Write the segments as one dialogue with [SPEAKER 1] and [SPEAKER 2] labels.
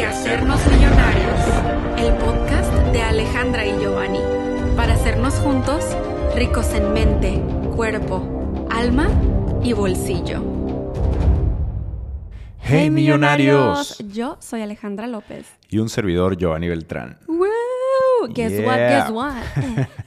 [SPEAKER 1] que hacernos millonarios, el podcast de Alejandra y Giovanni, para hacernos juntos ricos en mente, cuerpo, alma y bolsillo.
[SPEAKER 2] Hey millonarios.
[SPEAKER 1] Yo soy Alejandra López.
[SPEAKER 2] Y un servidor Giovanni Beltrán.
[SPEAKER 1] ¡Woo! Guess what, guess what.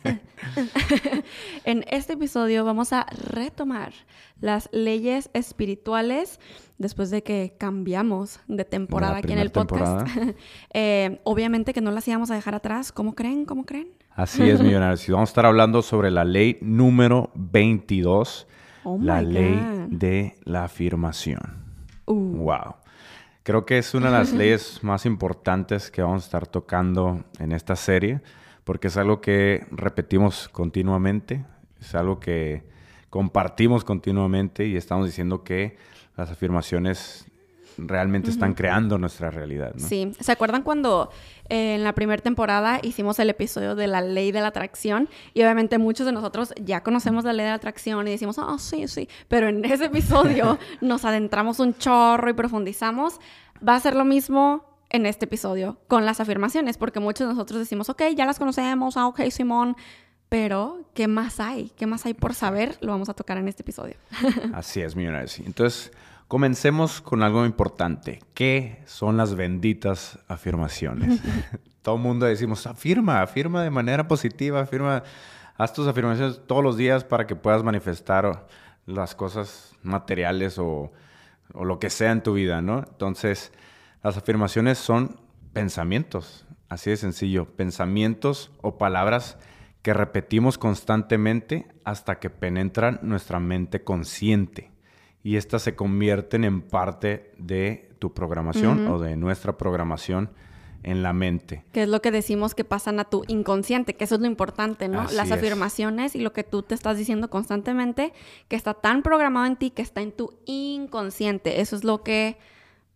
[SPEAKER 1] en este episodio vamos a retomar las leyes espirituales después de que cambiamos de temporada
[SPEAKER 2] La
[SPEAKER 1] aquí en el podcast. Eh, obviamente que no las íbamos a dejar atrás. ¿Cómo creen? ¿Cómo creen?
[SPEAKER 2] Así es, millonarios. Y vamos a estar hablando sobre la ley número 22,
[SPEAKER 1] Oh
[SPEAKER 2] la ley
[SPEAKER 1] God.
[SPEAKER 2] de la afirmación.
[SPEAKER 1] Uh,
[SPEAKER 2] Wow. Creo que es una de las leyes más importantes que vamos a estar tocando en esta serie, porque es algo que repetimos continuamente, es algo que compartimos continuamente y estamos diciendo que las afirmaciones realmente están creando nuestra realidad. ¿no?
[SPEAKER 1] Sí, ¿se acuerdan cuando eh, en la primera temporada hicimos el episodio de la ley de la atracción? Y obviamente muchos de nosotros ya conocemos la ley de la atracción y decimos, oh, sí, sí, pero en ese episodio nos adentramos un chorro y profundizamos. Va a ser lo mismo en este episodio con las afirmaciones, porque muchos de nosotros decimos, ok, ya las conocemos, ah, ok, Simón, pero ¿qué más hay? ¿Qué más hay por saber? Lo vamos a tocar en este episodio.
[SPEAKER 2] Así es, millonarios. Entonces, comencemos con algo importante. ¿Qué son las benditas afirmaciones? Todo el mundo decimos, afirma, afirma de manera positiva, afirma, haz tus afirmaciones todos los días para que puedas manifestar las cosas materiales o, o lo que sea en tu vida, ¿no? Entonces, las afirmaciones son pensamientos, así de sencillo, pensamientos o palabras que repetimos constantemente hasta que penetran nuestra mente consciente y estas se convierten en parte de tu programación o de nuestra programación en la mente.
[SPEAKER 1] Que es lo que decimos que pasan a tu inconsciente, que eso es lo importante, ¿no?
[SPEAKER 2] Así
[SPEAKER 1] Las
[SPEAKER 2] es.
[SPEAKER 1] afirmaciones y lo que tú te estás diciendo constantemente, que está tan programado en ti, que está en tu inconsciente. Eso es lo que,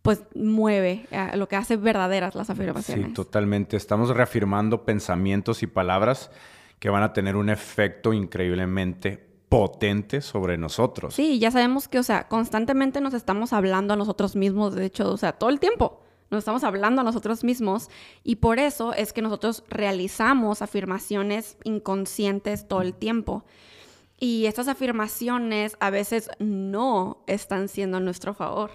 [SPEAKER 1] pues, mueve, eh, lo que hace verdaderas las afirmaciones.
[SPEAKER 2] Sí, totalmente. Estamos reafirmando pensamientos y palabras que van a tener un efecto increíblemente potente sobre nosotros.
[SPEAKER 1] Sí, ya sabemos que, o sea, constantemente nos estamos hablando a nosotros mismos, de hecho, o sea, todo el tiempo nos estamos hablando a nosotros mismos y por eso es que nosotros realizamos afirmaciones inconscientes todo el tiempo. Y estas afirmaciones a veces no están siendo a nuestro favor.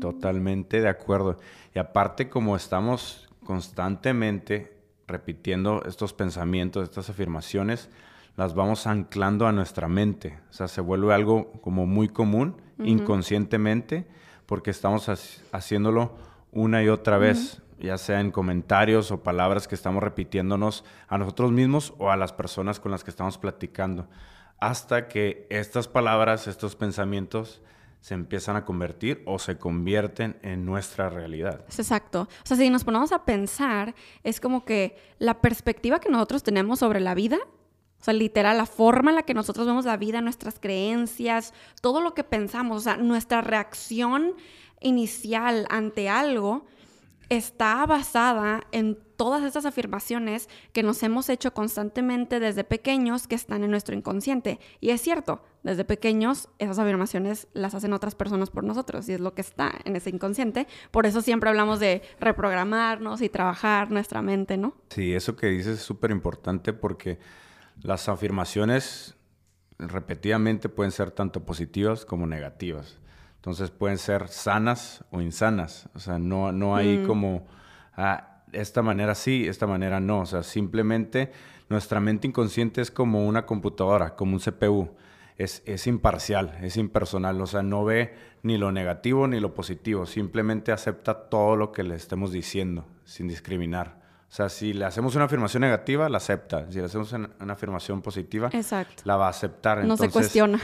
[SPEAKER 2] Totalmente de acuerdo. Y aparte, como estamos constantemente repitiendo estos pensamientos, estas afirmaciones, las vamos anclando a nuestra mente. O sea, se vuelve algo como muy común, inconscientemente, porque estamos haci- haciéndolo una y otra vez, ya sea en comentarios o palabras que estamos repitiéndonos a nosotros mismos o a las personas con las que estamos platicando, hasta que estas palabras, estos pensamientos, se empiezan a convertir o se convierten en nuestra realidad.
[SPEAKER 1] Es exacto. O sea, si nos ponemos a pensar, es como que la perspectiva que nosotros tenemos sobre la vida, o sea, literal, la forma en la que nosotros vemos la vida, nuestras creencias, todo lo que pensamos, o sea, nuestra reacción inicial ante algo está basada en todas estas afirmaciones que nos hemos hecho constantemente desde pequeños que están en nuestro inconsciente. Y es cierto, desde pequeños esas afirmaciones las hacen otras personas por nosotros y es lo que está en ese inconsciente. Por eso siempre hablamos de reprogramarnos y trabajar nuestra mente, ¿no?
[SPEAKER 2] Sí, eso que dices es súper importante porque las afirmaciones repetidamente pueden ser tanto positivas como negativas. Entonces pueden ser sanas o insanas. O sea, no, no hay como, ah, esta manera sí, esta manera no. O sea, simplemente nuestra mente inconsciente es como una computadora, como un CPU. Es, es imparcial, es impersonal. O sea, no ve ni lo negativo ni lo positivo. Simplemente acepta todo lo que le estemos diciendo, sin discriminar. O sea, si le hacemos una afirmación negativa, la acepta. Si le hacemos una, afirmación positiva,
[SPEAKER 1] Exacto.
[SPEAKER 2] la va a aceptar.
[SPEAKER 1] No se
[SPEAKER 2] Entonces,
[SPEAKER 1] cuestiona.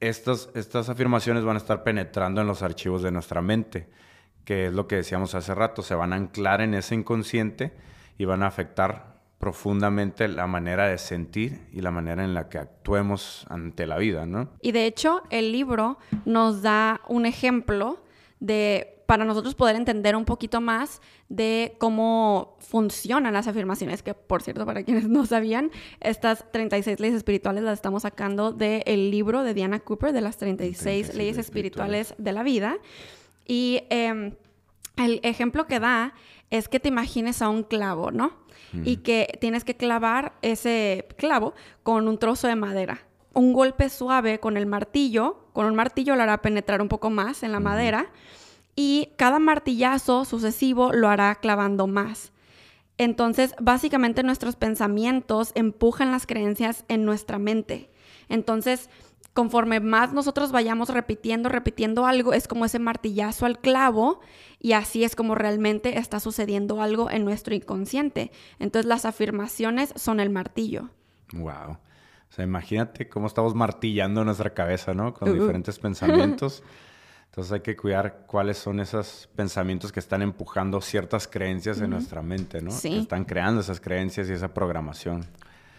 [SPEAKER 2] Estas, estas afirmaciones van a estar penetrando en los archivos de nuestra mente, que es lo que decíamos hace rato. Se van a anclar en ese inconsciente y van a afectar profundamente la manera de sentir y la manera en la que actuemos ante la vida, ¿no?
[SPEAKER 1] Y de hecho, el libro nos da un ejemplo de, para nosotros poder entender un poquito más de cómo funcionan las afirmaciones, que por cierto, para quienes no sabían, estas 36 leyes espirituales las estamos sacando del libro de Diana Cooper, de las 36,
[SPEAKER 2] 36
[SPEAKER 1] leyes espirituales de la vida. Y em, el ejemplo que da es que te imagines a un clavo, ¿no? Y que tienes que clavar ese clavo con un trozo de madera. Un golpe suave con el martillo, con un martillo lo hará penetrar un poco más en la madera y cada martillazo sucesivo lo hará clavando más. Entonces, básicamente nuestros pensamientos empujan las creencias en nuestra mente. Entonces, conforme más nosotros vayamos repitiendo, repitiendo algo, es como ese martillazo al clavo y así es como realmente está sucediendo algo en nuestro inconsciente. Entonces las afirmaciones son el martillo.
[SPEAKER 2] Wow. O sea, imagínate cómo estamos martillando nuestra cabeza, ¿no? Con uh-uh. diferentes pensamientos. Entonces hay que cuidar cuáles son esos pensamientos que están empujando ciertas creencias en nuestra mente, ¿no? Sí. Que están creando esas creencias y esa programación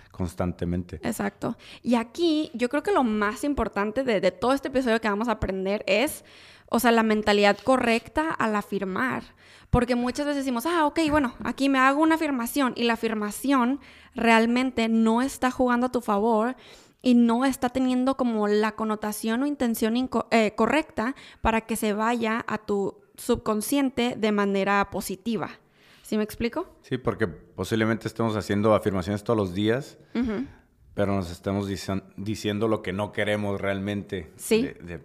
[SPEAKER 2] constantemente.
[SPEAKER 1] Exacto. Y aquí yo creo que lo más importante de, todo este episodio que vamos a aprender es, o sea, la mentalidad correcta al afirmar. Porque muchas veces decimos, ah, ok, bueno, aquí me hago una afirmación y la afirmación realmente no está jugando a tu favor y no está teniendo como la connotación o intención eh, correcta para que se vaya a tu subconsciente de manera positiva. ¿Sí me explico?
[SPEAKER 2] Sí, porque posiblemente estemos haciendo afirmaciones todos los días, pero nos estemos diciendo lo que no queremos realmente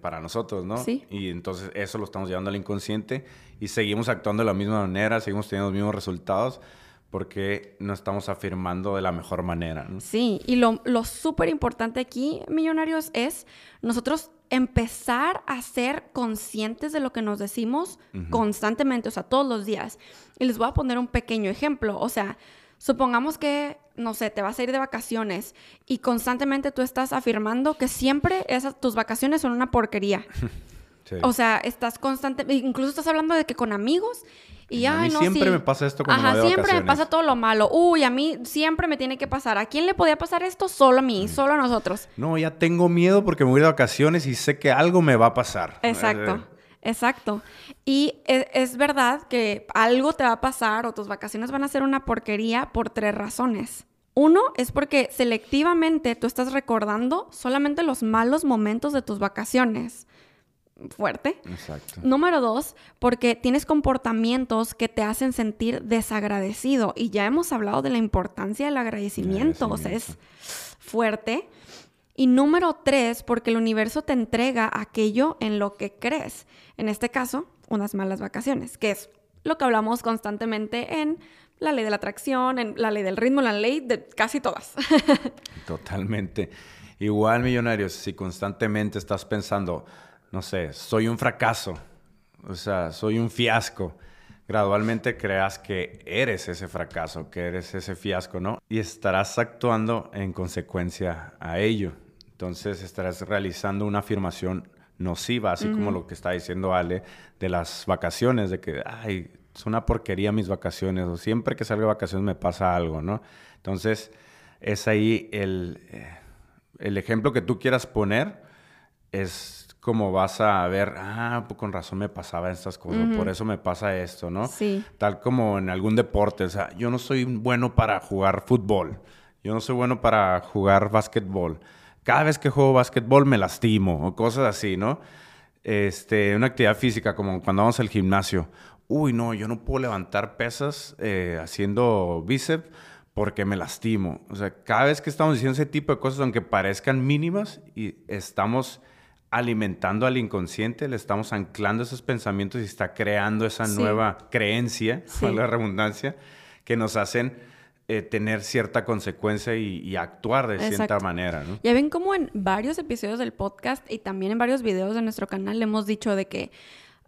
[SPEAKER 2] para nosotros, ¿no? Sí. Y entonces eso lo estamos llevando al inconsciente y seguimos actuando de la misma manera, seguimos teniendo los mismos resultados porque no estamos afirmando de la mejor manera. ¿no?
[SPEAKER 1] Sí, y lo, lo súper importante aquí, millonarios, es nosotros empezar a ser conscientes de lo que nos decimos constantemente, o sea, todos los días. Y les voy a poner un pequeño ejemplo, o sea, supongamos que, no sé, te vas a ir de vacaciones y constantemente tú estás afirmando que siempre esas, tus vacaciones son una porquería. O sea, estás constante, incluso estás hablando de que con amigos y
[SPEAKER 2] a
[SPEAKER 1] mí
[SPEAKER 2] siempre me pasa esto cuando Ajá,
[SPEAKER 1] siempre me pasa todo lo malo. Uy, a mí siempre me tiene que pasar. ¿A quién le podía pasar esto? Solo a mí, solo a nosotros.
[SPEAKER 2] No, ya tengo miedo porque me voy de vacaciones y sé que algo me va a pasar.
[SPEAKER 1] Exacto. Eh, exacto. Y es, es, verdad que algo te va a pasar o tus vacaciones van a ser una porquería por tres razones. Uno es porque selectivamente tú estás recordando solamente los malos momentos de tus vacaciones fuerte. Exacto. Número dos, porque tienes comportamientos que te hacen sentir desagradecido. Y ya hemos hablado de la importancia del agradecimiento, o sea, es fuerte. Y número tres, porque el universo te entrega aquello en lo que crees. En este caso, unas malas vacaciones, que es lo que hablamos constantemente en la ley de la atracción, en la ley del ritmo, la ley de casi todas.
[SPEAKER 2] Totalmente. Igual, millonarios, si constantemente estás pensando, no sé, soy un fracaso, o sea, soy un fiasco, gradualmente creas que eres ese fracaso, que eres ese fiasco, ¿no? Y estarás actuando en consecuencia a ello. Entonces estarás realizando una afirmación nociva, así como lo que está diciendo Ale de las vacaciones, de que, ay, es una porquería mis vacaciones, o siempre que salgo de vacaciones me pasa algo, ¿no? Entonces, es ahí el, eh, el ejemplo que tú quieras poner, es como vas a ver, ah, pues con razón me pasaba estas cosas, por eso me pasa esto, ¿no? Sí. Tal como en algún deporte, o sea, yo no soy bueno para jugar fútbol, yo no soy bueno para jugar básquetbol. Cada vez que juego básquetbol me lastimo o cosas así, ¿no? Este, una actividad física como cuando vamos al gimnasio. Uy, no, yo no puedo levantar pesas eh, haciendo bíceps porque me lastimo. O sea, cada vez que estamos diciendo ese tipo de cosas, aunque parezcan mínimas, y estamos alimentando al inconsciente, le estamos anclando esos pensamientos y está creando esa nueva creencia, con la redundancia, que nos hacen eh, tener cierta consecuencia y, actuar de cierta manera. ¿no?
[SPEAKER 1] Ya ven como en varios episodios del podcast y también en varios videos de nuestro canal le hemos dicho de que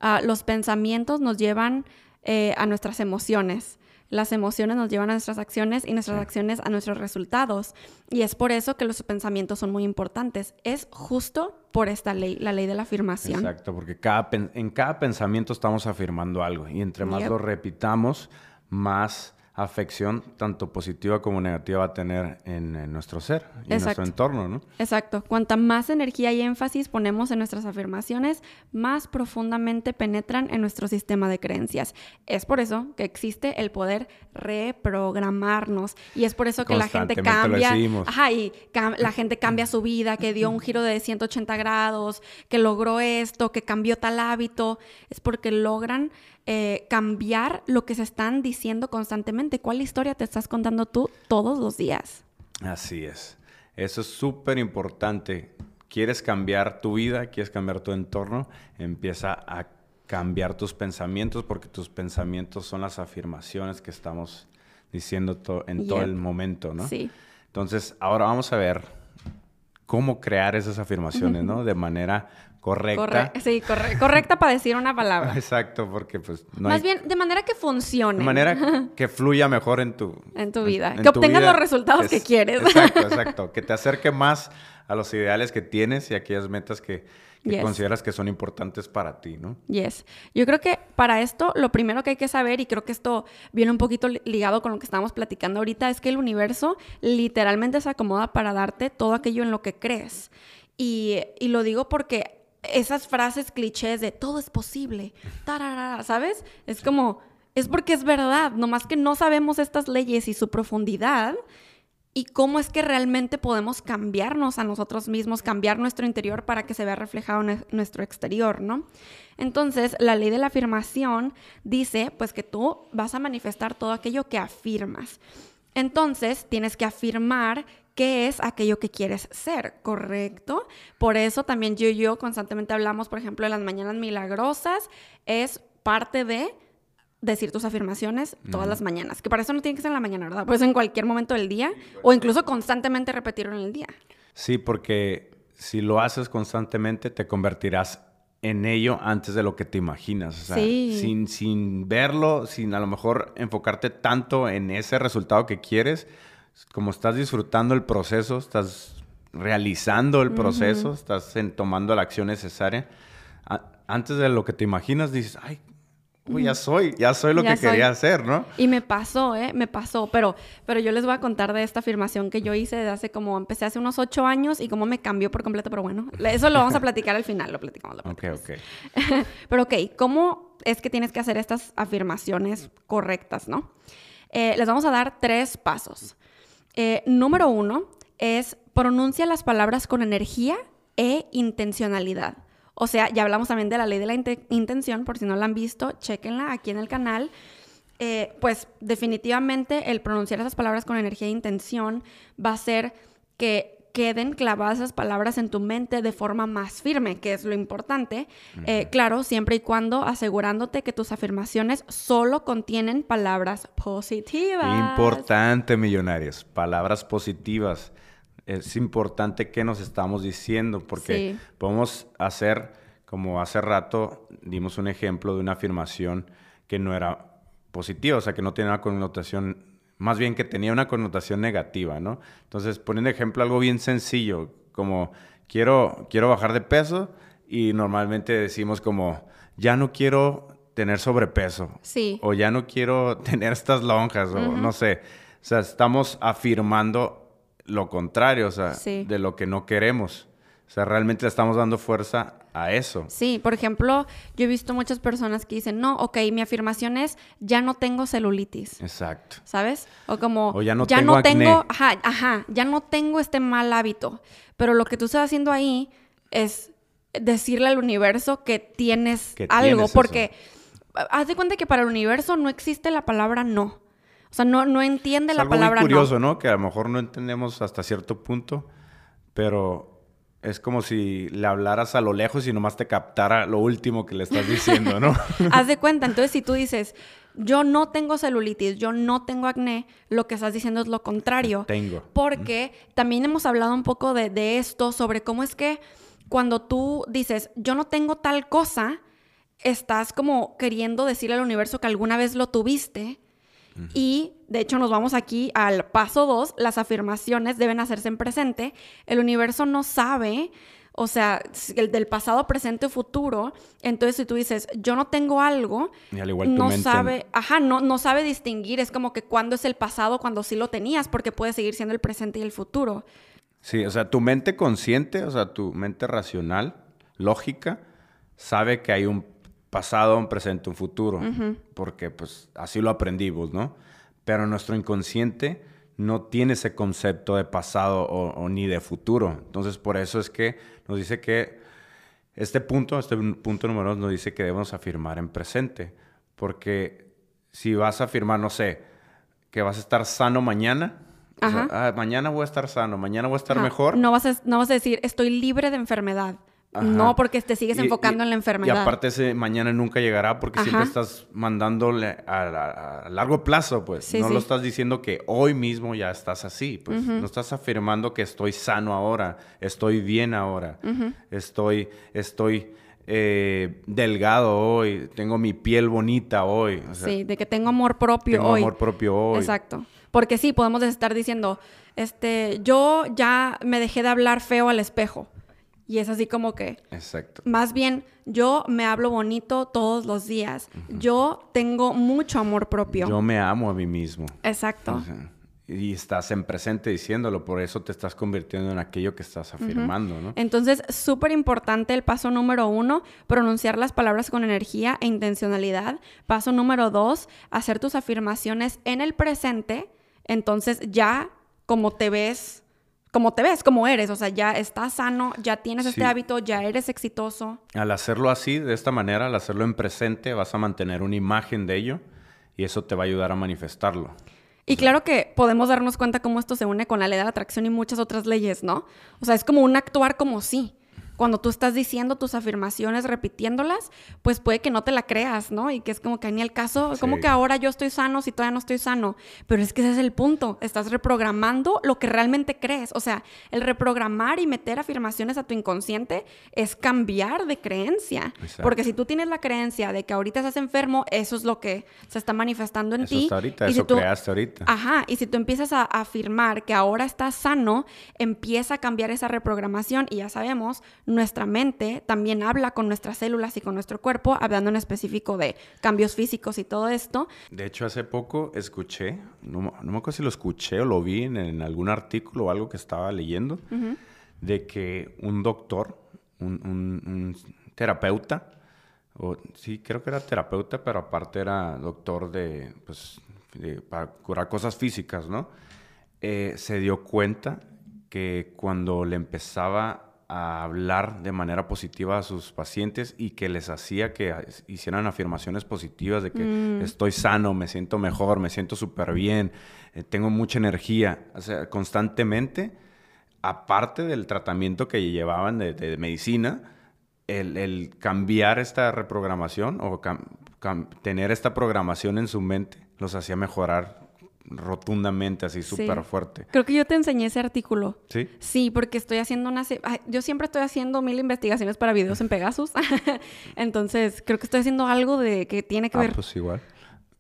[SPEAKER 1] ah, los pensamientos nos llevan eh, a nuestras emociones. Las emociones nos llevan a nuestras acciones y nuestras acciones a nuestros resultados. Y es por eso que los pensamientos son muy importantes. Es justo por esta ley, la ley de la afirmación.
[SPEAKER 2] Exacto, porque cada, en cada pensamiento estamos afirmando algo. Y entre más lo repitamos, más afección tanto positiva como negativa va a tener en, nuestro ser y en nuestro entorno, ¿no?
[SPEAKER 1] Exacto. Cuanta más energía y énfasis ponemos en nuestras afirmaciones, más profundamente penetran en nuestro sistema de creencias. Es por eso que existe el poder reprogramarnos y es por eso que la gente cambia, ajá, y la gente cambia su vida, que dio un giro de 180 grados, que logró esto, que cambió tal hábito, es porque logran eh, cambiar lo que se están diciendo constantemente. ¿Cuál historia te estás contando tú todos los días?
[SPEAKER 2] Así es. Eso es súper importante. ¿Quieres cambiar tu vida? ¿Quieres cambiar tu entorno? Empieza a cambiar tus pensamientos porque tus pensamientos son las afirmaciones que estamos diciendo en todo el momento, ¿no?
[SPEAKER 1] Sí.
[SPEAKER 2] Entonces, ahora vamos a ver cómo crear esas afirmaciones, ¿no? De manera correcta.
[SPEAKER 1] sí, correcta para decir una palabra.
[SPEAKER 2] Exacto, porque pues
[SPEAKER 1] no Más bien, de manera que funcione.
[SPEAKER 2] De manera que fluya mejor en tu...
[SPEAKER 1] En tu vida. que obtengas los resultados que quieres.
[SPEAKER 2] Exacto, exacto. Que te acerque más a los ideales que tienes y a aquellas metas que, consideras que son importantes para ti, ¿no?
[SPEAKER 1] Yes. Yo creo que para esto lo primero que hay que saber, y creo que esto viene un poquito ligado con lo que estábamos platicando ahorita, es que el universo literalmente se acomoda para darte todo aquello en lo que crees. Y, y lo digo porque esas frases clichés de todo es posible, ¿sabes? Es como, es porque es verdad, nomás que no sabemos estas leyes y su profundidad y cómo es que realmente podemos cambiarnos a nosotros mismos, cambiar nuestro interior para que se vea reflejado en nuestro exterior, ¿no? Entonces, la ley de la afirmación dice, pues que tú vas a manifestar todo aquello que afirmas. Entonces, tienes que afirmar qué es aquello que quieres ser, ¿correcto? Por eso también yo y yo constantemente hablamos, por ejemplo, de las mañanas milagrosas, es parte de decir tus afirmaciones todas las mañanas, que para eso no tiene que ser en la mañana, ¿verdad? Pues en cualquier momento del día o incluso constantemente repetirlo en el día.
[SPEAKER 2] Sí, porque si lo haces constantemente te convertirás en ello antes de lo que te imaginas. O sea, sin, sin verlo, sin a lo mejor enfocarte tanto en ese resultado que quieres, como estás disfrutando el proceso, estás realizando el proceso, estás tomando la acción necesaria, antes de lo que te imaginas, dices, ay, ya soy, ya soy lo que quería hacer, ¿no?
[SPEAKER 1] Y me pasó, ¿eh? Me pasó, pero, pero yo les voy a contar de esta afirmación que yo hice de hace como, empecé hace unos ocho años y cómo me cambió por completo, pero bueno, eso lo vamos a platicar al final, lo platicamos. Lo Ok, ok. pero ok, ¿cómo es que tienes que hacer estas afirmaciones correctas, no? Eh, les vamos a dar tres pasos. Eh, número uno es pronuncia las palabras con energía e intencionalidad. O sea, ya hablamos también de la ley de la intención, por si no la han visto, chequenla aquí en el canal. Eh, pues definitivamente el pronunciar esas palabras con energía e intención va a hacer que queden clavadas esas palabras en tu mente de forma más firme, que es lo importante. Eh, claro, siempre y cuando asegurándote que tus afirmaciones solo contienen palabras positivas.
[SPEAKER 2] Importante, millonarios, palabras positivas. Es importante que nos estamos diciendo, porque podemos hacer, como hace rato dimos un ejemplo de una afirmación que no era positiva, o sea, que no tiene una connotación más bien que tenía una connotación negativa, ¿no? Entonces, poniendo ejemplo algo bien sencillo, como quiero, quiero bajar de peso y normalmente decimos como, ya no quiero tener sobrepeso.
[SPEAKER 1] Sí.
[SPEAKER 2] O ya no quiero tener estas lonjas, o no sé. O sea, estamos afirmando lo contrario, o sea, de lo que no queremos. O sea, realmente le estamos dando fuerza a eso.
[SPEAKER 1] Sí, por ejemplo, yo he visto muchas personas que dicen, no, ok, mi afirmación es, ya no tengo celulitis.
[SPEAKER 2] Exacto.
[SPEAKER 1] ¿Sabes? O como,
[SPEAKER 2] o ya no tengo, acné.
[SPEAKER 1] ajá, ajá, ya no tengo este mal hábito. Pero lo que tú estás haciendo ahí es decirle al universo que tienes algo, porque haz de cuenta que para el universo no existe la palabra no. O sea, no, no entiende la palabra
[SPEAKER 2] no. Es curioso, ¿no? Que a lo mejor no entendemos hasta cierto punto, pero es como si le hablaras a lo lejos y nomás te captara lo último que le estás diciendo, ¿no?
[SPEAKER 1] Haz de cuenta, entonces si tú dices, yo no tengo celulitis, yo no tengo acné, lo que estás diciendo es lo contrario.
[SPEAKER 2] Tengo.
[SPEAKER 1] Porque también hemos hablado un poco de, de esto, sobre cómo es que cuando tú dices, yo no tengo tal cosa, estás como queriendo decirle al universo que alguna vez lo tuviste y de hecho nos vamos aquí al paso 2, las afirmaciones deben hacerse en presente. El universo no sabe o sea, el del pasado, presente o futuro. Entonces, si tú dices, yo no tengo algo,
[SPEAKER 2] y al igual tu
[SPEAKER 1] no
[SPEAKER 2] mente-
[SPEAKER 1] sabe, ajá, no, no sabe distinguir. Es como que cuándo es el pasado, cuando sí lo tenías, porque puede seguir siendo el presente y el futuro.
[SPEAKER 2] Sí, o sea, tu mente consciente, o sea, tu mente racional, lógica, sabe que hay un pasado, un presente, un futuro, porque pues así lo aprendimos, ¿no? Pero nuestro inconsciente no tiene ese concepto de pasado o, o ni de futuro. Entonces, por eso es que nos dice que este punto, este punto número dos, nos dice que debemos afirmar en presente, porque si vas a afirmar, no sé, que vas a estar sano mañana, o sea,
[SPEAKER 1] Ajá.
[SPEAKER 2] "Ah, mañana voy a estar sano, mañana voy a estar
[SPEAKER 1] Ajá.
[SPEAKER 2] mejor.
[SPEAKER 1] No vas, a, no vas a decir, estoy libre de enfermedad.
[SPEAKER 2] Ajá.
[SPEAKER 1] No, porque te sigues enfocando
[SPEAKER 2] y-
[SPEAKER 1] en la enfermedad.
[SPEAKER 2] Y aparte ese mañana nunca llegará porque siempre estás mandándole a, a- a largo plazo, pues.
[SPEAKER 1] Sí,
[SPEAKER 2] no
[SPEAKER 1] sí.
[SPEAKER 2] lo estás diciendo que hoy mismo ya estás así, pues. No estás afirmando que estoy sano ahora, estoy bien ahora, estoy, estoy eh, delgado hoy, tengo mi piel bonita hoy. o sea,
[SPEAKER 1] sí, de que tengo amor propio
[SPEAKER 2] tengo
[SPEAKER 1] hoy.
[SPEAKER 2] amor propio hoy.
[SPEAKER 1] Exacto. Porque sí, podemos estar diciendo, este, yo ya me dejé de hablar feo al espejo. Y es así como que,
[SPEAKER 2] Exacto.
[SPEAKER 1] más bien, yo me hablo bonito todos los días. Yo tengo mucho amor propio.
[SPEAKER 2] Yo me amo a mí mismo.
[SPEAKER 1] Exacto.
[SPEAKER 2] O sea, y estás en presente diciéndolo, por eso te estás convirtiendo en aquello que estás afirmando, ¿no?
[SPEAKER 1] Entonces, súper importante el paso número uno, pronunciar las palabras con energía e intencionalidad. Paso número dos, hacer tus afirmaciones en el presente. Entonces, ya como te ves, como te ves, como eres, o sea, ya estás sano, ya tienes este hábito, ya eres exitoso.
[SPEAKER 2] Al hacerlo así, de esta manera, al hacerlo en presente, vas a mantener una imagen de ello y eso te va a ayudar a manifestarlo.
[SPEAKER 1] Y claro que podemos darnos cuenta cómo esto se une con la ley de la atracción y muchas otras leyes, ¿no? O sea, es como un actuar como sí. Cuando tú estás diciendo tus afirmaciones, repitiéndolas, pues puede que no te la creas, ¿no? Y que es como que ni el caso, como que ahora yo estoy sano si todavía no estoy sano. Pero es que ese es el punto. Estás reprogramando lo que realmente crees. O sea, el reprogramar y meter afirmaciones a tu inconsciente es cambiar de creencia.
[SPEAKER 2] Exacto.
[SPEAKER 1] Porque si tú tienes la creencia de que ahorita estás enfermo, eso es lo que se está manifestando en
[SPEAKER 2] Eso
[SPEAKER 1] ti.
[SPEAKER 2] está ahorita,
[SPEAKER 1] Y si
[SPEAKER 2] eso
[SPEAKER 1] tú-
[SPEAKER 2] creaste ahorita.
[SPEAKER 1] Ajá, y si tú empiezas a afirmar que ahora estás sano, empieza a cambiar esa reprogramación y ya sabemos, nuestra mente también habla con nuestras células y con nuestro cuerpo, hablando en específico de cambios físicos y todo esto.
[SPEAKER 2] De hecho, hace poco escuché, no, me- no me acuerdo si lo escuché o lo vi en, en algún artículo o algo que estaba leyendo, de que un doctor, un, un- un terapeuta, o, sí, creo que era terapeuta, pero aparte era doctor de, pues, de- para curar cosas físicas, ¿no? Eh, se dio cuenta que cuando le empezaba a hablar de manera positiva a sus pacientes y que les hacía que hicieran afirmaciones positivas de que estoy sano, me siento mejor, me siento súper bien, eh, tengo mucha energía, o sea, constantemente, aparte del tratamiento que llevaban de, de medicina, el, el cambiar esta reprogramación o cam- cam- tener esta programación en su mente los hacía mejorar rotundamente, así
[SPEAKER 1] Sí.
[SPEAKER 2] súper fuerte.
[SPEAKER 1] Creo que yo te enseñé ese artículo.
[SPEAKER 2] ¿Sí?
[SPEAKER 1] Sí, porque estoy haciendo una... ay, yo siempre estoy haciendo mil investigaciones para videos en Pegasus. Entonces, creo que estoy haciendo algo de que tiene que
[SPEAKER 2] Ah,
[SPEAKER 1] ver...
[SPEAKER 2] pues igual.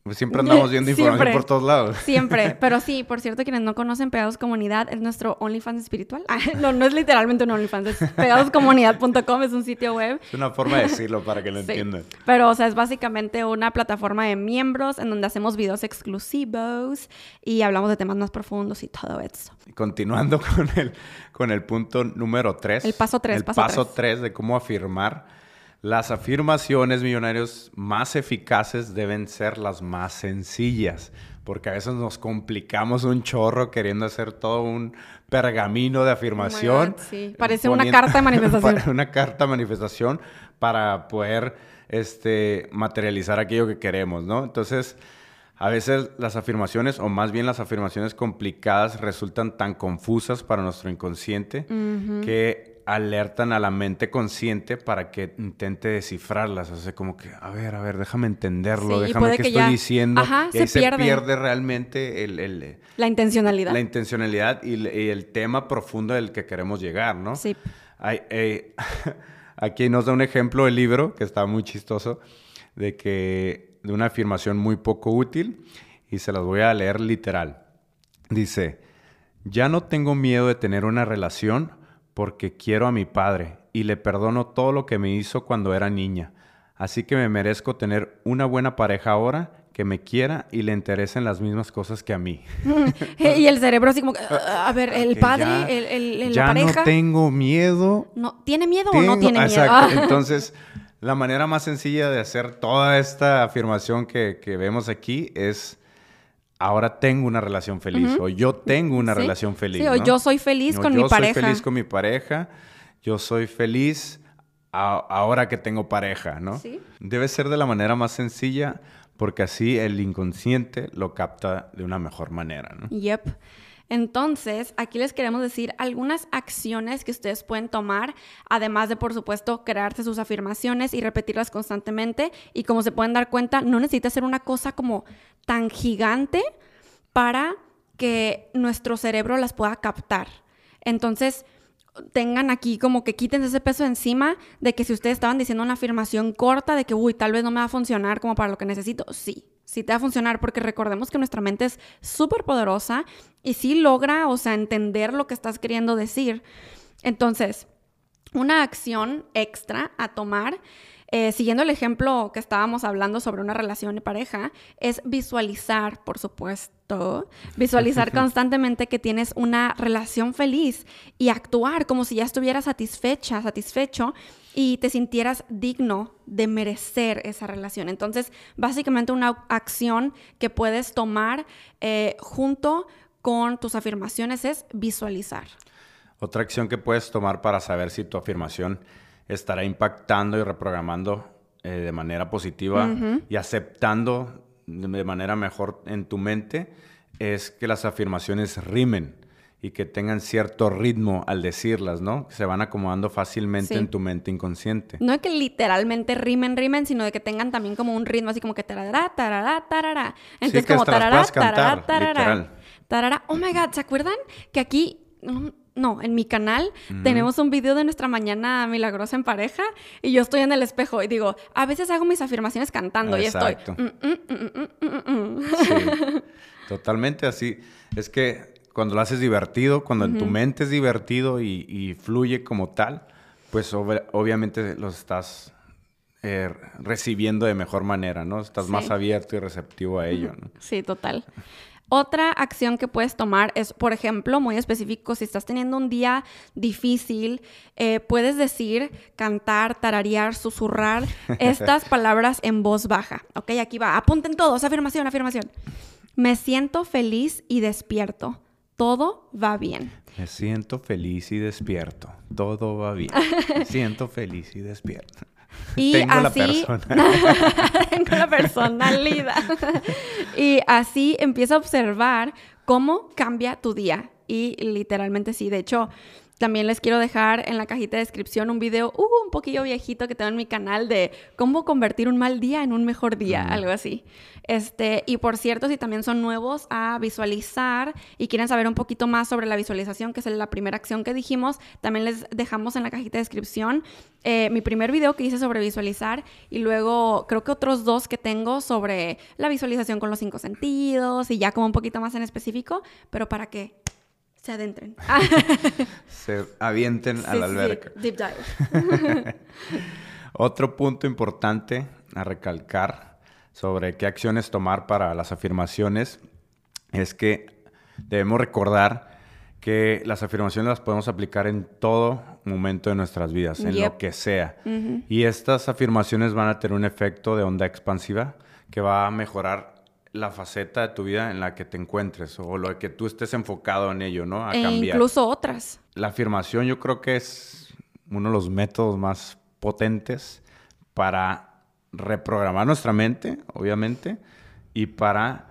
[SPEAKER 2] Pues siempre andamos viendo información
[SPEAKER 1] Siempre.
[SPEAKER 2] por todos lados.
[SPEAKER 1] Siempre, pero sí, por cierto, quienes no conocen Pegados Comunidad, es nuestro OnlyFans espiritual. Ah, no, no es literalmente un OnlyFans, es pegadoscomunidad.com, es un sitio web.
[SPEAKER 2] Es una forma de decirlo para que lo
[SPEAKER 1] Sí.
[SPEAKER 2] entiendan.
[SPEAKER 1] Pero, o sea, es básicamente una plataforma de miembros en donde hacemos videos exclusivos y hablamos de temas más profundos y todo eso.
[SPEAKER 2] Y Continuando con el, con el punto número 3.
[SPEAKER 1] El paso tres,
[SPEAKER 2] El
[SPEAKER 1] paso tres.
[SPEAKER 2] 3 de cómo afirmar. Las afirmaciones millonarios más eficaces deben ser las más sencillas, porque a veces nos complicamos un chorro queriendo hacer todo un pergamino de afirmación.
[SPEAKER 1] Oh God, sí. Parece una carta de manifestación.
[SPEAKER 2] una carta de manifestación para poder este, materializar aquello que queremos, ¿no? Entonces, a veces las afirmaciones, o más bien las afirmaciones complicadas, resultan tan confusas para nuestro inconsciente que alertan a la mente consciente para que intente descifrarlas. O sea, como que, a ver, a ver, déjame entenderlo,
[SPEAKER 1] Sí,
[SPEAKER 2] déjame qué
[SPEAKER 1] que
[SPEAKER 2] estoy
[SPEAKER 1] ya-
[SPEAKER 2] diciendo.
[SPEAKER 1] Ajá,
[SPEAKER 2] y ahí
[SPEAKER 1] se
[SPEAKER 2] se,
[SPEAKER 1] pierde.
[SPEAKER 2] pierde realmente el- el,
[SPEAKER 1] La intencionalidad.
[SPEAKER 2] la intencionalidad y, el- y el tema profundo del que queremos llegar, ¿no?
[SPEAKER 1] Sí.
[SPEAKER 2] Hay- eh, aquí nos da un ejemplo el libro que está muy chistoso de que de una afirmación muy poco útil y se las voy a leer literal. Dice, ya no tengo miedo de tener una relación porque quiero a mi padre y le perdono todo lo que me hizo cuando era niña. Así que me merezco tener una buena pareja ahora que me quiera y le interesen las mismas cosas que a mí.
[SPEAKER 1] y el cerebro así como, a ver, el padre, el, el,
[SPEAKER 2] ya
[SPEAKER 1] la pareja.
[SPEAKER 2] no tengo miedo.
[SPEAKER 1] No, ¿Tiene miedo o no tiene miedo?
[SPEAKER 2] Exacto. Entonces, la manera más sencilla de hacer toda esta afirmación que, que vemos aquí es ahora tengo una relación feliz o yo tengo una relación feliz.
[SPEAKER 1] Sí, o yo soy feliz con mi pareja.
[SPEAKER 2] Yo soy feliz con mi pareja. Yo soy feliz ahora que tengo pareja, ¿no? ¿Sí? Debe ser de la manera más sencilla porque así el inconsciente lo capta de una mejor manera, ¿no?
[SPEAKER 1] Yep. Entonces, aquí les queremos decir algunas acciones que ustedes pueden tomar, además de, por supuesto, crearse sus afirmaciones y repetirlas constantemente. Y como se pueden dar cuenta, no necesita ser una cosa como tan gigante para que nuestro cerebro las pueda captar. Entonces, tengan aquí como que quiten ese peso encima de que si ustedes estaban diciendo una afirmación corta de que, uy, tal vez no me va a funcionar como para lo que necesito, sí, sí te va a funcionar porque recordemos que nuestra mente es súper poderosa y sí logra, o sea, entender lo que estás queriendo decir. Entonces, una acción extra a tomar eh, siguiendo el ejemplo que estábamos hablando sobre una relación de pareja, es visualizar, por supuesto, visualizar constantemente que tienes una relación feliz y actuar como si ya estuvieras satisfecha, satisfecho y te sintieras digno de merecer esa relación. Entonces, básicamente una acción que puedes tomar eh, junto con tus afirmaciones es visualizar.
[SPEAKER 2] Otra acción que puedes tomar para saber si tu afirmación estará impactando y reprogramando eh, de manera positiva y aceptando de manera mejor en tu mente es que las afirmaciones rimen y que tengan cierto ritmo al decirlas, ¿no? Que se van acomodando fácilmente en tu mente inconsciente.
[SPEAKER 1] No es que literalmente rimen, rimen, sino de que tengan también como un ritmo así como que tarará, tarará, tarará. Entonces como tarará, tarará, tarará, tarará. Oh my God, ¿se acuerdan que aquí no, en mi canal tenemos un video de nuestra mañana milagrosa en pareja y yo estoy en el espejo y digo, a veces hago mis afirmaciones cantando y estoy...
[SPEAKER 2] totalmente así. Es que cuando lo haces divertido, cuando en tu mente es divertido y, fluye como tal, pues obviamente lo estás eh, recibiendo de mejor manera, ¿no? Estás más abierto y receptivo a ello, ¿no?
[SPEAKER 1] Sí, total. Otra acción que puedes tomar es, por ejemplo, muy específico, si estás teniendo un día difícil, eh, puedes decir, cantar, tararear, susurrar estas palabras en voz baja. ¿Ok? Aquí va. Apunten todos. Afirmación, afirmación. Me siento feliz y despierto. Todo va bien.
[SPEAKER 2] Me siento feliz y despierto. Todo va bien. Me siento feliz y despierto.
[SPEAKER 1] Y Tengo así, la Tengo la personalidad. y así empieza a observar cómo cambia tu día. Y literalmente sí, de hecho, también les quiero dejar en la cajita de descripción un video uh, un poquillo viejito que tengo en mi canal de cómo convertir un mal día en un mejor día, algo así. Este, y por cierto, si también son nuevos a visualizar y quieren saber un poquito más sobre la visualización, que es la primera acción que dijimos, también les dejamos en la cajita de descripción eh, mi primer video que hice sobre visualizar y luego creo que otros dos que tengo sobre la visualización con los cinco sentidos y ya como un poquito más en específico, pero para que se adentren.
[SPEAKER 2] se avienten a la alberca.
[SPEAKER 1] deep dive.
[SPEAKER 2] Otro punto importante a recalcar sobre qué acciones tomar para las afirmaciones es que debemos recordar que las afirmaciones las podemos aplicar en todo momento de nuestras vidas, en lo que sea. Y estas afirmaciones van a tener un efecto de onda expansiva que va a mejorar la faceta de tu vida en la que te encuentres o lo que tú estés enfocado en ello, ¿no?
[SPEAKER 1] A e incluso otras.
[SPEAKER 2] La afirmación yo creo que es uno de los métodos más potentes para reprogramar nuestra mente, obviamente, y para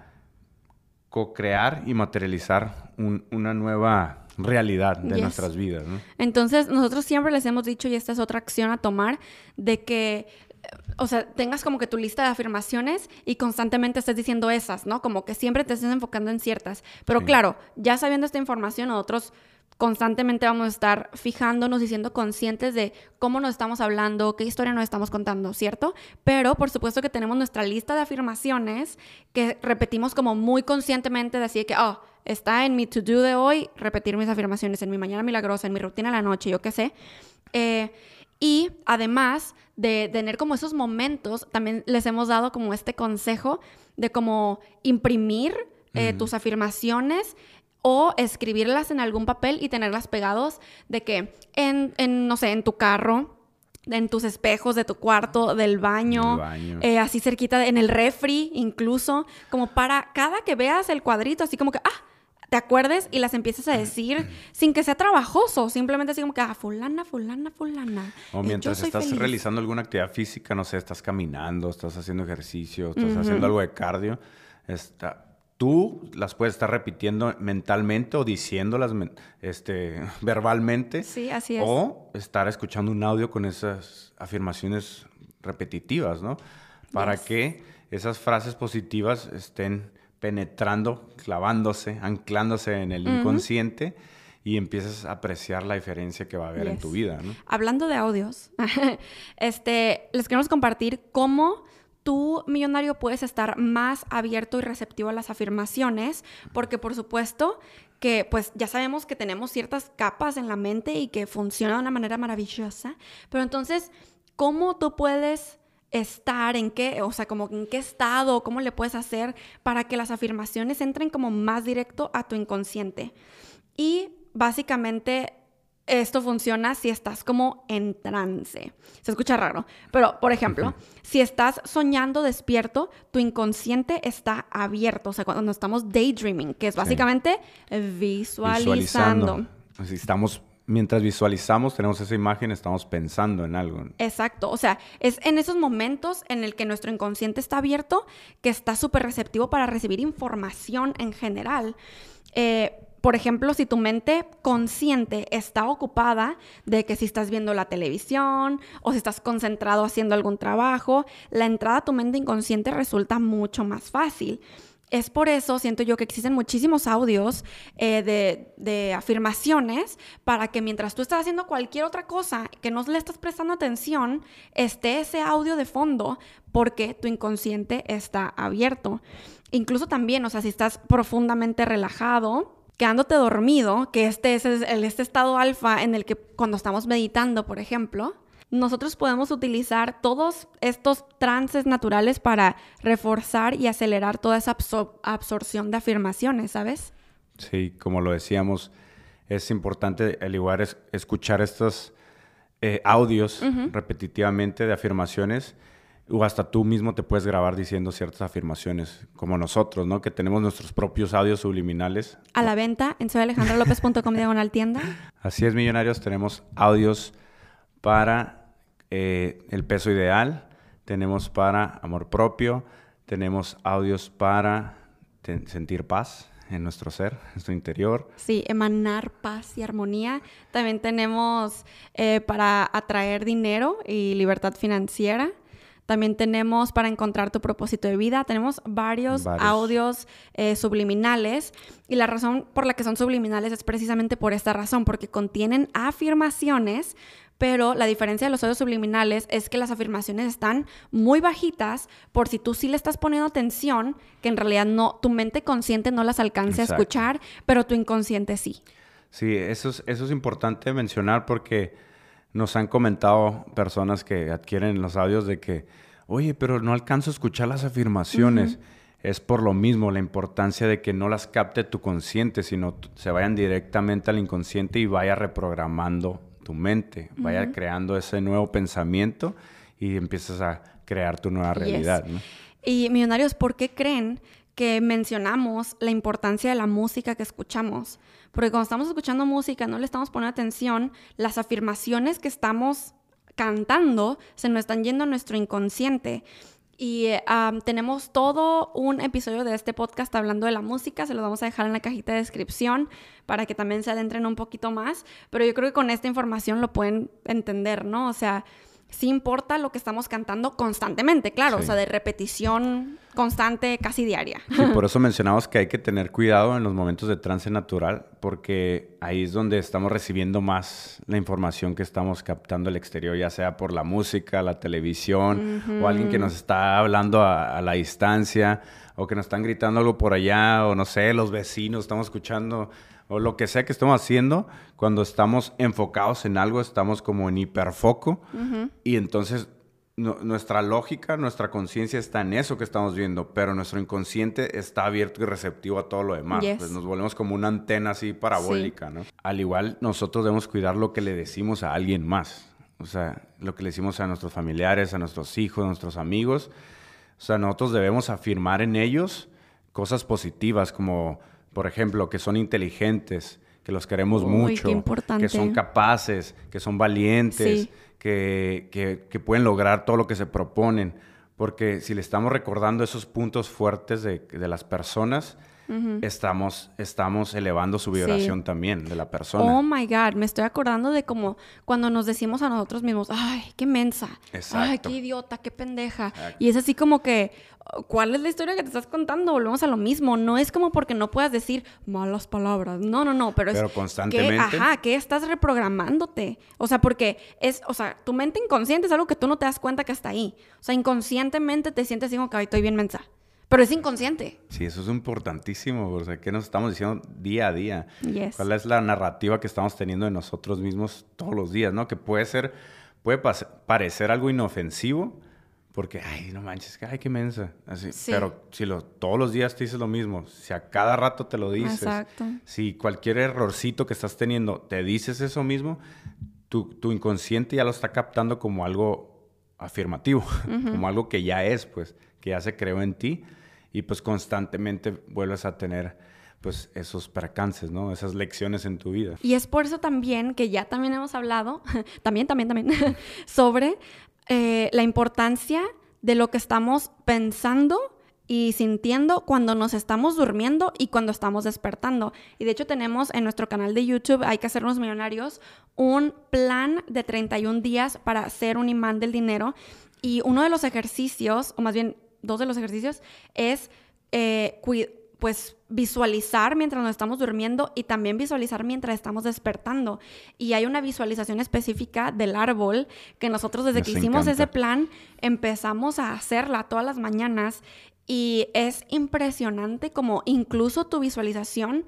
[SPEAKER 2] co-crear y materializar una nueva realidad de nuestras vidas. ¿no?
[SPEAKER 1] Entonces, nosotros siempre les hemos dicho, y esta es otra acción a tomar, de que o sea, tengas como que tu lista de afirmaciones y constantemente estés diciendo esas, ¿no? Como que siempre te estés enfocando en ciertas. Pero claro, ya sabiendo esta información, nosotros constantemente vamos a estar fijándonos y siendo conscientes de cómo nos estamos hablando, qué historia nos estamos contando, ¿cierto? Pero por supuesto que tenemos nuestra lista de afirmaciones que repetimos como muy conscientemente de así que, oh, está en mi to-do de hoy repetir mis afirmaciones, en mi mañana milagrosa, en mi rutina de la noche, yo qué sé. Eh, y además de tener como esos momentos, también les hemos dado como este consejo de como imprimir eh, tus afirmaciones o escribirlas en algún papel y tenerlas pegados de que en, en no sé, en tu carro, en tus espejos de tu cuarto, del baño, eh, así cerquita, en el refri incluso, como para cada que veas el cuadrito, así como que, ah, te acuerdes y las empiezas a decir sin que sea trabajoso, simplemente así como que, ah, fulana, fulana, fulana.
[SPEAKER 2] O mientras estás realizando alguna actividad física, no sé, estás caminando, estás haciendo ejercicio, estás haciendo algo de cardio, está, tú las puedes estar repitiendo mentalmente o diciéndolas este, verbalmente.
[SPEAKER 1] Sí, así es.
[SPEAKER 2] O estar escuchando un audio con esas afirmaciones repetitivas, ¿no? Para que esas frases positivas estén penetrando, clavándose, anclándose en el inconsciente y empieces a apreciar la diferencia que va a haber en tu vida, ¿no?
[SPEAKER 1] Hablando de audios, este, les queremos compartir cómo tú, millonario, puedes estar más abierto y receptivo a las afirmaciones, porque por supuesto que pues ya sabemos que tenemos ciertas capas en la mente y que funciona de una manera maravillosa, pero entonces, ¿cómo tú puedes estar, en qué, o sea, como en qué estado, cómo le puedes hacer para que las afirmaciones entren como más directo a tu inconsciente? Y básicamente esto funciona si estás como en trance. Se escucha raro, pero por ejemplo, si estás soñando despierto, tu inconsciente está abierto, o sea, cuando estamos daydreaming, que es básicamente visualizando.
[SPEAKER 2] Si estamos mientras visualizamos, tenemos esa imagen, estamos pensando en algo.
[SPEAKER 1] Exacto, o sea, es en esos momentos en el que nuestro inconsciente está abierto, que está súper receptivo para recibir información en general. Eh, por ejemplo, si tu mente consciente está ocupada de que si estás viendo la televisión o si estás concentrado haciendo algún trabajo, la entrada a tu mente inconsciente resulta mucho más fácil. Es por eso, siento yo, que existen muchísimos audios eh, de, afirmaciones para que mientras tú estás haciendo cualquier otra cosa que no le estás prestando atención, esté ese audio de fondo porque tu inconsciente está abierto. Incluso también, o sea, si estás profundamente relajado, quedándote dormido, que este es el, este estado alfa en el que cuando estamos meditando, por ejemplo, nosotros podemos utilizar todos estos trances naturales para reforzar y acelerar toda esa absorción de afirmaciones, ¿sabes?
[SPEAKER 2] Sí, como lo decíamos, es importante al igual escuchar estos eh, audios repetitivamente de afirmaciones o hasta tú mismo te puedes grabar diciendo ciertas afirmaciones, como nosotros, ¿no? Que tenemos nuestros propios audios subliminales.
[SPEAKER 1] A la venta en soyalejandrolopez.com diagonal tienda.
[SPEAKER 2] Así es, millonarios, tenemos audios para eh, el peso ideal, tenemos para amor propio, tenemos audios para sentir paz en nuestro ser, en nuestro interior.
[SPEAKER 1] Sí, emanar paz y armonía. También tenemos eh, para atraer dinero y libertad financiera. También tenemos para encontrar tu propósito de vida. Tenemos varios, audios eh, subliminales. Y la razón por la que son subliminales es precisamente por esta razón, porque contienen afirmaciones pero la diferencia de los audios subliminales es que las afirmaciones están muy bajitas por si tú sí le estás poniendo atención, que en realidad no, tu mente consciente no las alcance a escuchar, pero tu inconsciente sí.
[SPEAKER 2] Sí, eso es, eso es importante mencionar porque nos han comentado personas que adquieren los audios de que, oye, pero no alcanzo a escuchar las afirmaciones. Es por lo mismo la importancia de que no las capte tu consciente, sino se vayan directamente al inconsciente y vaya reprogramando tu mente, vaya creando ese nuevo pensamiento y empiezas a crear tu nueva realidad.
[SPEAKER 1] Y millonarios, ¿por qué creen que mencionamos la importancia de la música que escuchamos? Porque cuando estamos escuchando música, no le estamos poniendo atención, las afirmaciones que estamos cantando se nos están yendo a nuestro inconsciente. Y tenemos todo un episodio de este podcast hablando de la música, se lo vamos a dejar en la cajita de descripción para que también se adentren un poquito más, pero yo creo que con esta información lo pueden entender, ¿no? O sea, sí importa lo que estamos cantando constantemente, claro, o sea, de repetición constante, casi diaria.
[SPEAKER 2] Sí, por eso mencionamos que hay que tener cuidado en los momentos de trance natural, porque ahí es donde estamos recibiendo más la información que estamos captando al exterior, ya sea por la música, la televisión, o alguien que nos está hablando a, la distancia, o que nos están gritando algo por allá, o no sé, los vecinos, estamos escuchando, o lo que sea que estemos haciendo, cuando estamos enfocados en algo, estamos como en hiperfoco, y entonces nuestra lógica, nuestra conciencia está en eso que estamos viendo, pero nuestro inconsciente está abierto y receptivo a todo lo demás. Pues nos volvemos como una antena así parabólica, ¿no? Al igual, nosotros debemos cuidar lo que le decimos a alguien más. O sea, lo que le decimos a nuestros familiares, a nuestros hijos, a nuestros amigos. O sea, nosotros debemos afirmar en ellos cosas positivas, como, por ejemplo, que son inteligentes, que los queremos mucho, que son capaces, que son valientes. Sí que, que, pueden lograr todo lo que se proponen. Porque si le estamos recordando esos puntos fuertes de, de las personas, estamos, estamos elevando su vibración también de la persona.
[SPEAKER 1] Oh my God, me estoy acordando de como cuando nos decimos a nosotros mismos, ay, qué mensa, ay, qué idiota, qué pendeja. Y es así como que, ¿cuál es la historia que te estás contando? Volvemos a lo mismo. No es como porque no puedas decir malas palabras. No, no, no, pero,
[SPEAKER 2] pero constantemente.
[SPEAKER 1] Que, ajá, que estás reprogramándote. O sea, porque es, o sea, tu mente inconsciente es algo que tú no te das cuenta que está ahí. O sea, inconscientemente te sientes así como que, ay, estoy bien mensa. Pero es inconsciente.
[SPEAKER 2] Sí, eso es importantísimo. O sea, ¿qué nos estamos diciendo día a día? ¿Cuál es la narrativa que estamos teniendo de nosotros mismos todos los días, no? Que puede ser, puede parecer algo inofensivo, porque, ay, no manches, ay, qué mensa. Así, Pero si lo, todos los días te dices lo mismo, si a cada rato te lo dices, si cualquier errorcito que estás teniendo te dices eso mismo, tu, tu inconsciente ya lo está captando como algo afirmativo, como algo que ya es, pues, que ya se creó en ti y pues constantemente vuelves a tener pues esos percances, ¿no? Esas lecciones en tu vida.
[SPEAKER 1] Y es por eso también que ya también hemos hablado, también, también, también, sobre eh, la importancia de lo que estamos pensando y sintiendo cuando nos estamos durmiendo y cuando estamos despertando. Y de hecho tenemos en nuestro canal de YouTube, hay que hacernos millonarios, un plan de 31 días para ser un imán del dinero. Y uno de los ejercicios, o más bien dos de los ejercicios es eh, pues visualizar mientras nos estamos durmiendo y también visualizar mientras estamos despertando. Y hay una visualización específica del árbol que nosotros desde que hicimos ese plan empezamos a hacerla todas las mañanas y es impresionante como incluso tu visualización,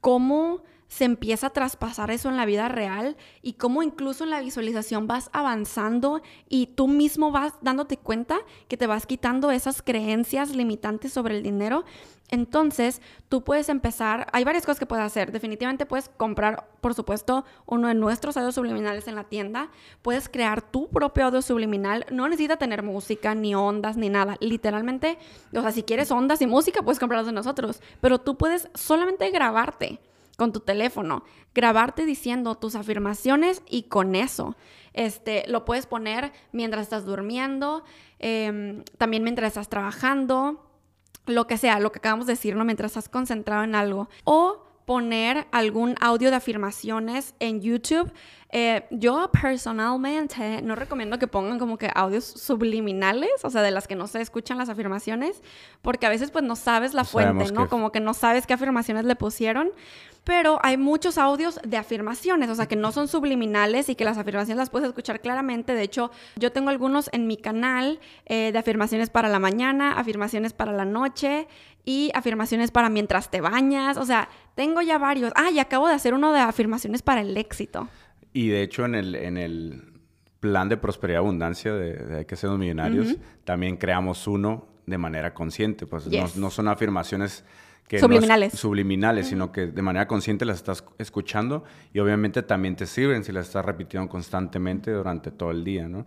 [SPEAKER 1] cómo se empieza a traspasar eso en la vida real y cómo incluso en la visualización vas avanzando y tú mismo vas dándote cuenta que te vas quitando esas creencias limitantes sobre el dinero. Entonces, tú puedes empezar, hay varias cosas que puedes hacer. Definitivamente puedes comprar, por supuesto, uno de nuestros audios subliminales en la tienda. Puedes crear tu propio audio subliminal. No necesita tener música, ni ondas, ni nada. Literalmente, o sea, si quieres ondas y música, puedes comprarlas de nosotros. Pero tú puedes solamente grabarte con tu teléfono, grabarte diciendo tus afirmaciones y con eso. Este, lo puedes poner mientras estás durmiendo, em, también mientras estás trabajando, lo que sea, lo que acabamos de decir, ¿no? Mientras estás concentrado en algo. O poner algún audio de afirmaciones en YouTube. Eh, yo personalmente no recomiendo que pongan como que audios subliminales, o sea, de las que no se escuchan las afirmaciones, porque a veces pues no sabes la fuente, ¿no? Como que no sabes qué afirmaciones le pusieron pero hay muchos audios de afirmaciones, o sea, que no son subliminales y que las afirmaciones las puedes escuchar claramente. De hecho, yo tengo algunos en mi canal eh, de afirmaciones para la mañana, afirmaciones para la noche y afirmaciones para mientras te bañas. O sea, tengo ya varios. Ah, y acabo de hacer uno de afirmaciones para el éxito.
[SPEAKER 2] Y de hecho, en el, en el plan de prosperidad y abundancia de, Hay que ser millonarios, también creamos uno de manera consciente. Pues no son afirmaciones
[SPEAKER 1] subliminales.
[SPEAKER 2] subliminales, sino que de manera consciente las estás escuchando y obviamente también te sirven si las estás repitiendo constantemente durante todo el día, ¿no?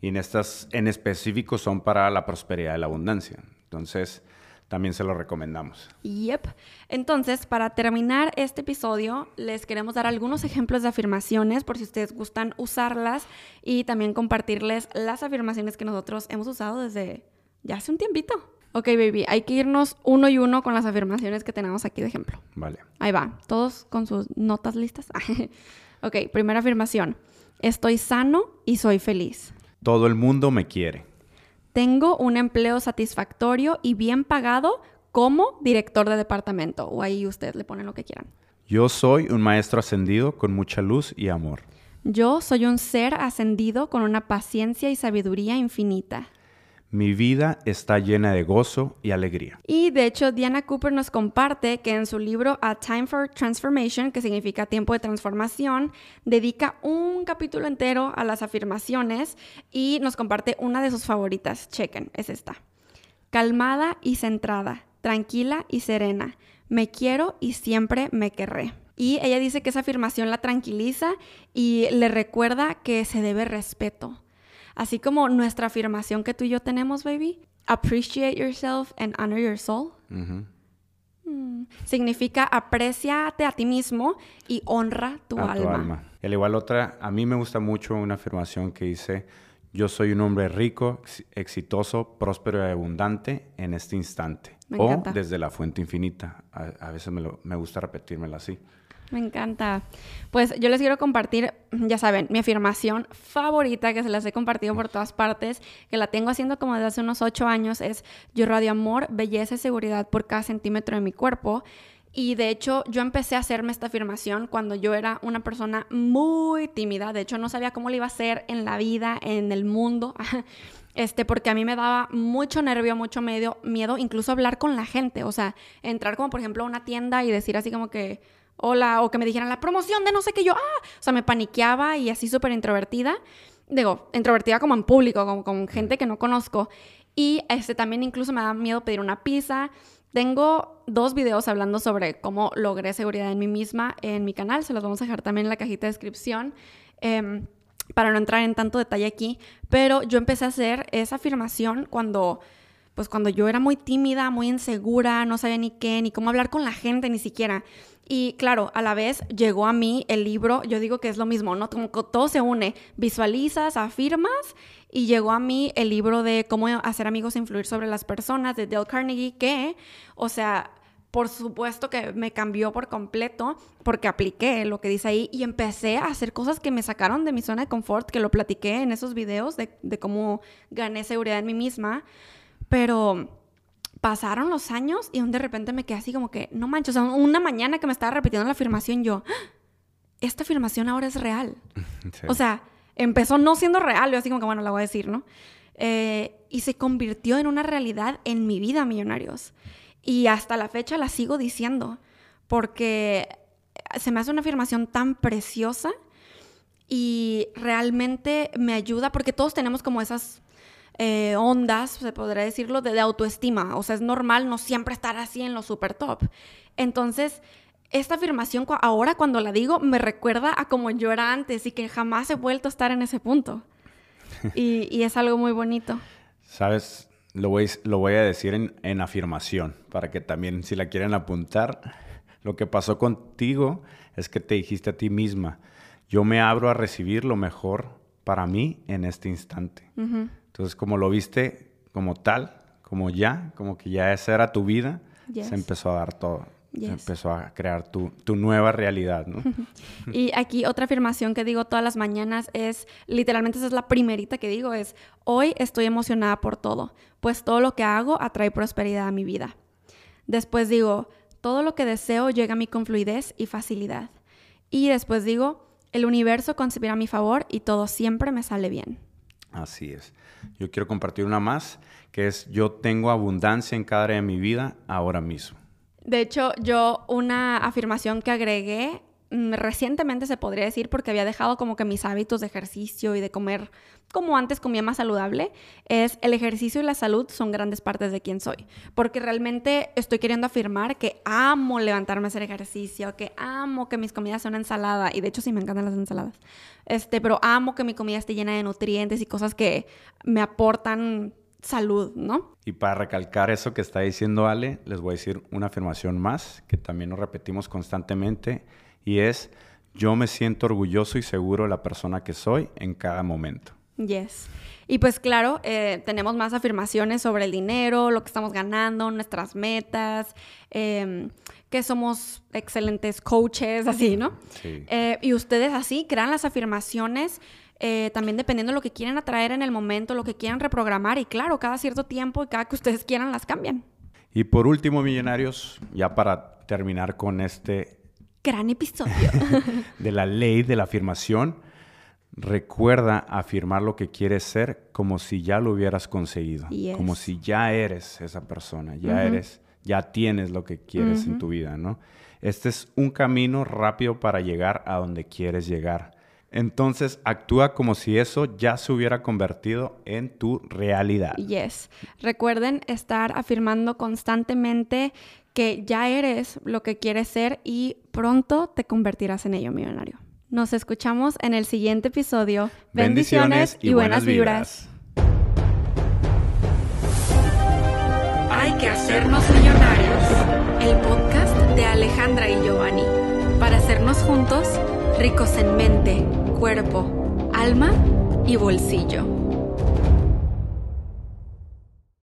[SPEAKER 2] Y en estas en específico son para la prosperidad y la abundancia. Entonces, también se lo recomendamos.
[SPEAKER 1] Yep. Entonces, para terminar este episodio, les queremos dar algunos ejemplos de afirmaciones por si ustedes gustan usarlas y también compartirles las afirmaciones que nosotros hemos usado desde ya hace un tiempito. Ok, baby, hay que irnos uno y uno con las afirmaciones que tenemos aquí de ejemplo.
[SPEAKER 2] Vale.
[SPEAKER 1] Ahí va, todos con sus notas listas. ok, primera afirmación. Estoy sano y soy feliz.
[SPEAKER 2] Todo el mundo me quiere.
[SPEAKER 1] Tengo un empleo satisfactorio y bien pagado como director de departamento. O ahí ustedes le ponen lo que quieran.
[SPEAKER 2] Yo soy un maestro ascendido con mucha luz y amor.
[SPEAKER 1] Yo soy un ser ascendido con una paciencia y sabiduría infinita.
[SPEAKER 2] Mi vida está llena de gozo y alegría.
[SPEAKER 1] Y de hecho, Diana Cooper nos comparte que en su libro A Time for Transformation, que significa tiempo de transformación, dedica un capítulo entero a las afirmaciones y nos comparte una de sus favoritas. Chequen, es esta. Calmada y centrada, tranquila y serena. Me quiero y siempre me querré. Y ella dice que esa afirmación la tranquiliza y le recuerda que se debe respeto Así como nuestra afirmación que tú y yo tenemos, baby. Appreciate yourself and honor your soul. Mm. Significa apreciate a ti mismo y honra tu alma. Tu alma.
[SPEAKER 2] El igual otra, a mí me gusta mucho una afirmación que dice, yo soy un hombre rico, exitoso, próspero y abundante en este instante. o desde la fuente infinita. A, veces me, me gusta repetírmela así.
[SPEAKER 1] Me encanta. Pues yo les quiero compartir, ya saben, mi afirmación favorita que se las he compartido por todas partes, que la tengo haciendo como desde hace unos ocho años, es yo radio amor, belleza y seguridad por cada centímetro de mi cuerpo. Y de hecho yo empecé a hacerme esta afirmación cuando yo era una persona muy tímida. De hecho no sabía cómo le iba a hacer en la vida, en el mundo. Este, porque a mí me daba mucho nervio, mucho medio, miedo, incluso hablar con la gente. O sea, entrar como por ejemplo a una tienda y decir así como que, hola, o que me dijeran la promoción de no sé qué yo, ah, o sea, me paniqueaba y así súper introvertida. Digo, introvertida como en público, como con gente que no conozco. Y este, también incluso me da miedo pedir una pizza. Tengo dos videos hablando sobre cómo logré seguridad en mí misma en mi canal. Se los vamos a dejar también en la cajita de descripción. Em, para no entrar en tanto detalle aquí, pero yo empecé a hacer esa afirmación cuando, pues cuando yo era muy tímida, muy insegura, no sabía ni qué, ni cómo hablar con la gente, ni siquiera. Y claro, a la vez llegó a mí el libro, yo digo que es lo mismo, ¿no? Como que todo se une, visualizas, afirmas y llegó a mí el libro de cómo hacer amigos e influir sobre las personas de Dale Carnegie, que, o sea, por supuesto que me cambió por completo porque apliqué lo que dice ahí y empecé a hacer cosas que me sacaron de mi zona de confort, que lo platiqué en esos videos de, de cómo gané seguridad en mí misma, pero pasaron los años y de repente me quedé así como que, no manches, o sea, una mañana que me estaba repitiendo la afirmación, yo, ¡Ah! esta afirmación ahora es real. O sea, empezó no siendo real, yo así como que, bueno, la voy a decir, ¿no? Eh, y se convirtió en una realidad en mi vida, millonarios. Y hasta la fecha la sigo diciendo, porque se me hace una afirmación tan preciosa y realmente me ayuda, porque todos tenemos como esas eh, ondas, se podría decirlo, de, autoestima. O sea, es normal no siempre estar así en lo super top. Entonces, esta afirmación ahora cuando la digo me recuerda a como yo era antes y que jamás he vuelto a estar en ese punto. Y, es algo muy bonito.
[SPEAKER 2] Sabes, lo voy, lo voy a decir en, en, afirmación, para que también si la quieren apuntar, lo que pasó contigo es que te dijiste a ti misma, yo me abro a recibir lo mejor para mí en este instante. Entonces, como lo viste como tal, como ya, como que ya esa era tu vida, se empezó a dar todo. Se empezó a crear tu, tu nueva realidad, ¿no?
[SPEAKER 1] y aquí otra afirmación que digo todas las mañanas es, literalmente esa es la primerita que digo, es, hoy estoy emocionada por todo, pues todo lo que hago atrae prosperidad a mi vida. Después digo, todo lo que deseo llega a mí con fluidez y facilidad. Y después digo, el universo conspira a mi favor y todo siempre me sale bien.
[SPEAKER 2] Así es. Yo quiero compartir una más, que es yo tengo abundancia en cada área de mi vida ahora mismo.
[SPEAKER 1] De hecho, yo una afirmación que agregué recientemente se podría decir porque había dejado como que mis hábitos de ejercicio y de comer como antes comía más saludable, es el ejercicio y la salud son grandes partes de quién soy. Porque realmente estoy queriendo afirmar que amo levantarme a hacer ejercicio, que amo que mis comidas sean ensalada. Y de hecho sí me encantan las ensaladas. Este, pero amo que mi comida esté llena de nutrientes y cosas que me aportan salud, ¿no?
[SPEAKER 2] Y para recalcar eso que está diciendo Ale, les voy a decir una afirmación más que también nos repetimos constantemente y es yo me siento orgulloso y seguro de la persona que soy en cada momento.
[SPEAKER 1] Yes. Y pues claro, eh, tenemos más afirmaciones sobre el dinero, lo que estamos ganando, nuestras metas, em, que somos excelentes coaches, así, ¿no? Sí. Eh, y ustedes así crean las afirmaciones eh, también dependiendo de lo que quieren atraer en el momento, lo que quieran reprogramar y claro, cada cierto tiempo y cada que ustedes quieran las cambian.
[SPEAKER 2] Y por último, millonarios, ya para terminar con este
[SPEAKER 1] gran episodio
[SPEAKER 2] de la ley de la afirmación, Recuerda afirmar lo que quieres ser como si ya lo hubieras conseguido,
[SPEAKER 1] Yes.
[SPEAKER 2] como si ya eres esa persona, ya eres, ya tienes lo que quieres en tu vida, ¿no? Este es un camino rápido para llegar a donde quieres llegar. Entonces actúa como si eso ya se hubiera convertido en tu realidad.
[SPEAKER 1] Yes. Recuerden estar afirmando constantemente que ya eres lo que quieres ser y pronto te convertirás en ello, millonario. Nos escuchamos en el siguiente episodio. Bendiciones, y, buenas vibras. Hay que hacernos millonarios. El podcast de Alejandra y Giovanni. Para hacernos juntos ricos en mente, cuerpo, alma y bolsillo.